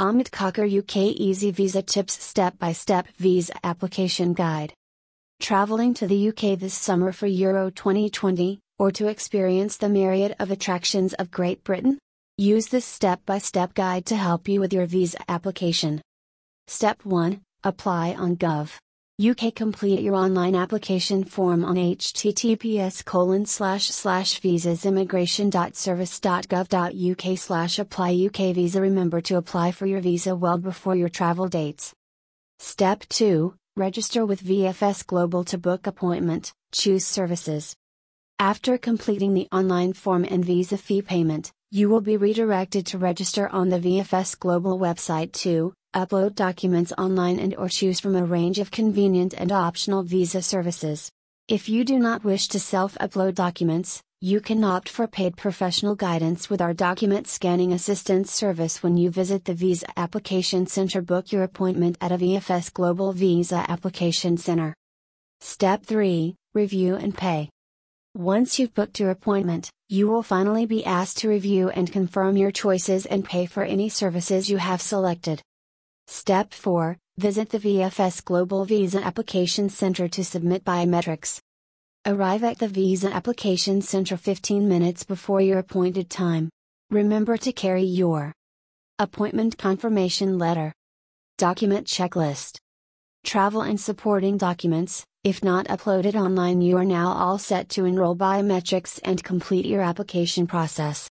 Amit Kakar UK Easy Visa Tips Step by Step Visa Application Guide. Traveling to the UK this summer for Euro 2020, or to experience the myriad of attractions of Great Britain? Use this step by step guide to help you with your visa application. Step 1 Apply on Gov. UK complete your online application form on https colon slash slash visasimmigration.service.gov.uk slash apply UK visa remember to apply for your visa well before your travel dates. Step 2 Register with VFS Global to book appointment, choose services. After completing the online form and visa fee payment, you will be redirected to register on the VFS Global website to upload documents online and or choose from a range of convenient and optional visa services. If you do not wish to self-upload documents, you can opt for paid professional guidance with our document scanning assistance service when you visit the Visa Application Center. Book your appointment at a VFS Global Visa Application Center. Step 3 Review and Pay. Once you've booked your appointment, you will finally be asked to review and confirm your choices and pay for any services you have selected. Step 4 Visit the VFS Global Visa Application Center to submit biometrics. Arrive at the Visa Application Center 15 minutes before your appointed time. Remember to carry your appointment confirmation letter, document checklist, travel and supporting documents. If not uploaded online, you are now all set to enroll biometrics and complete your application process.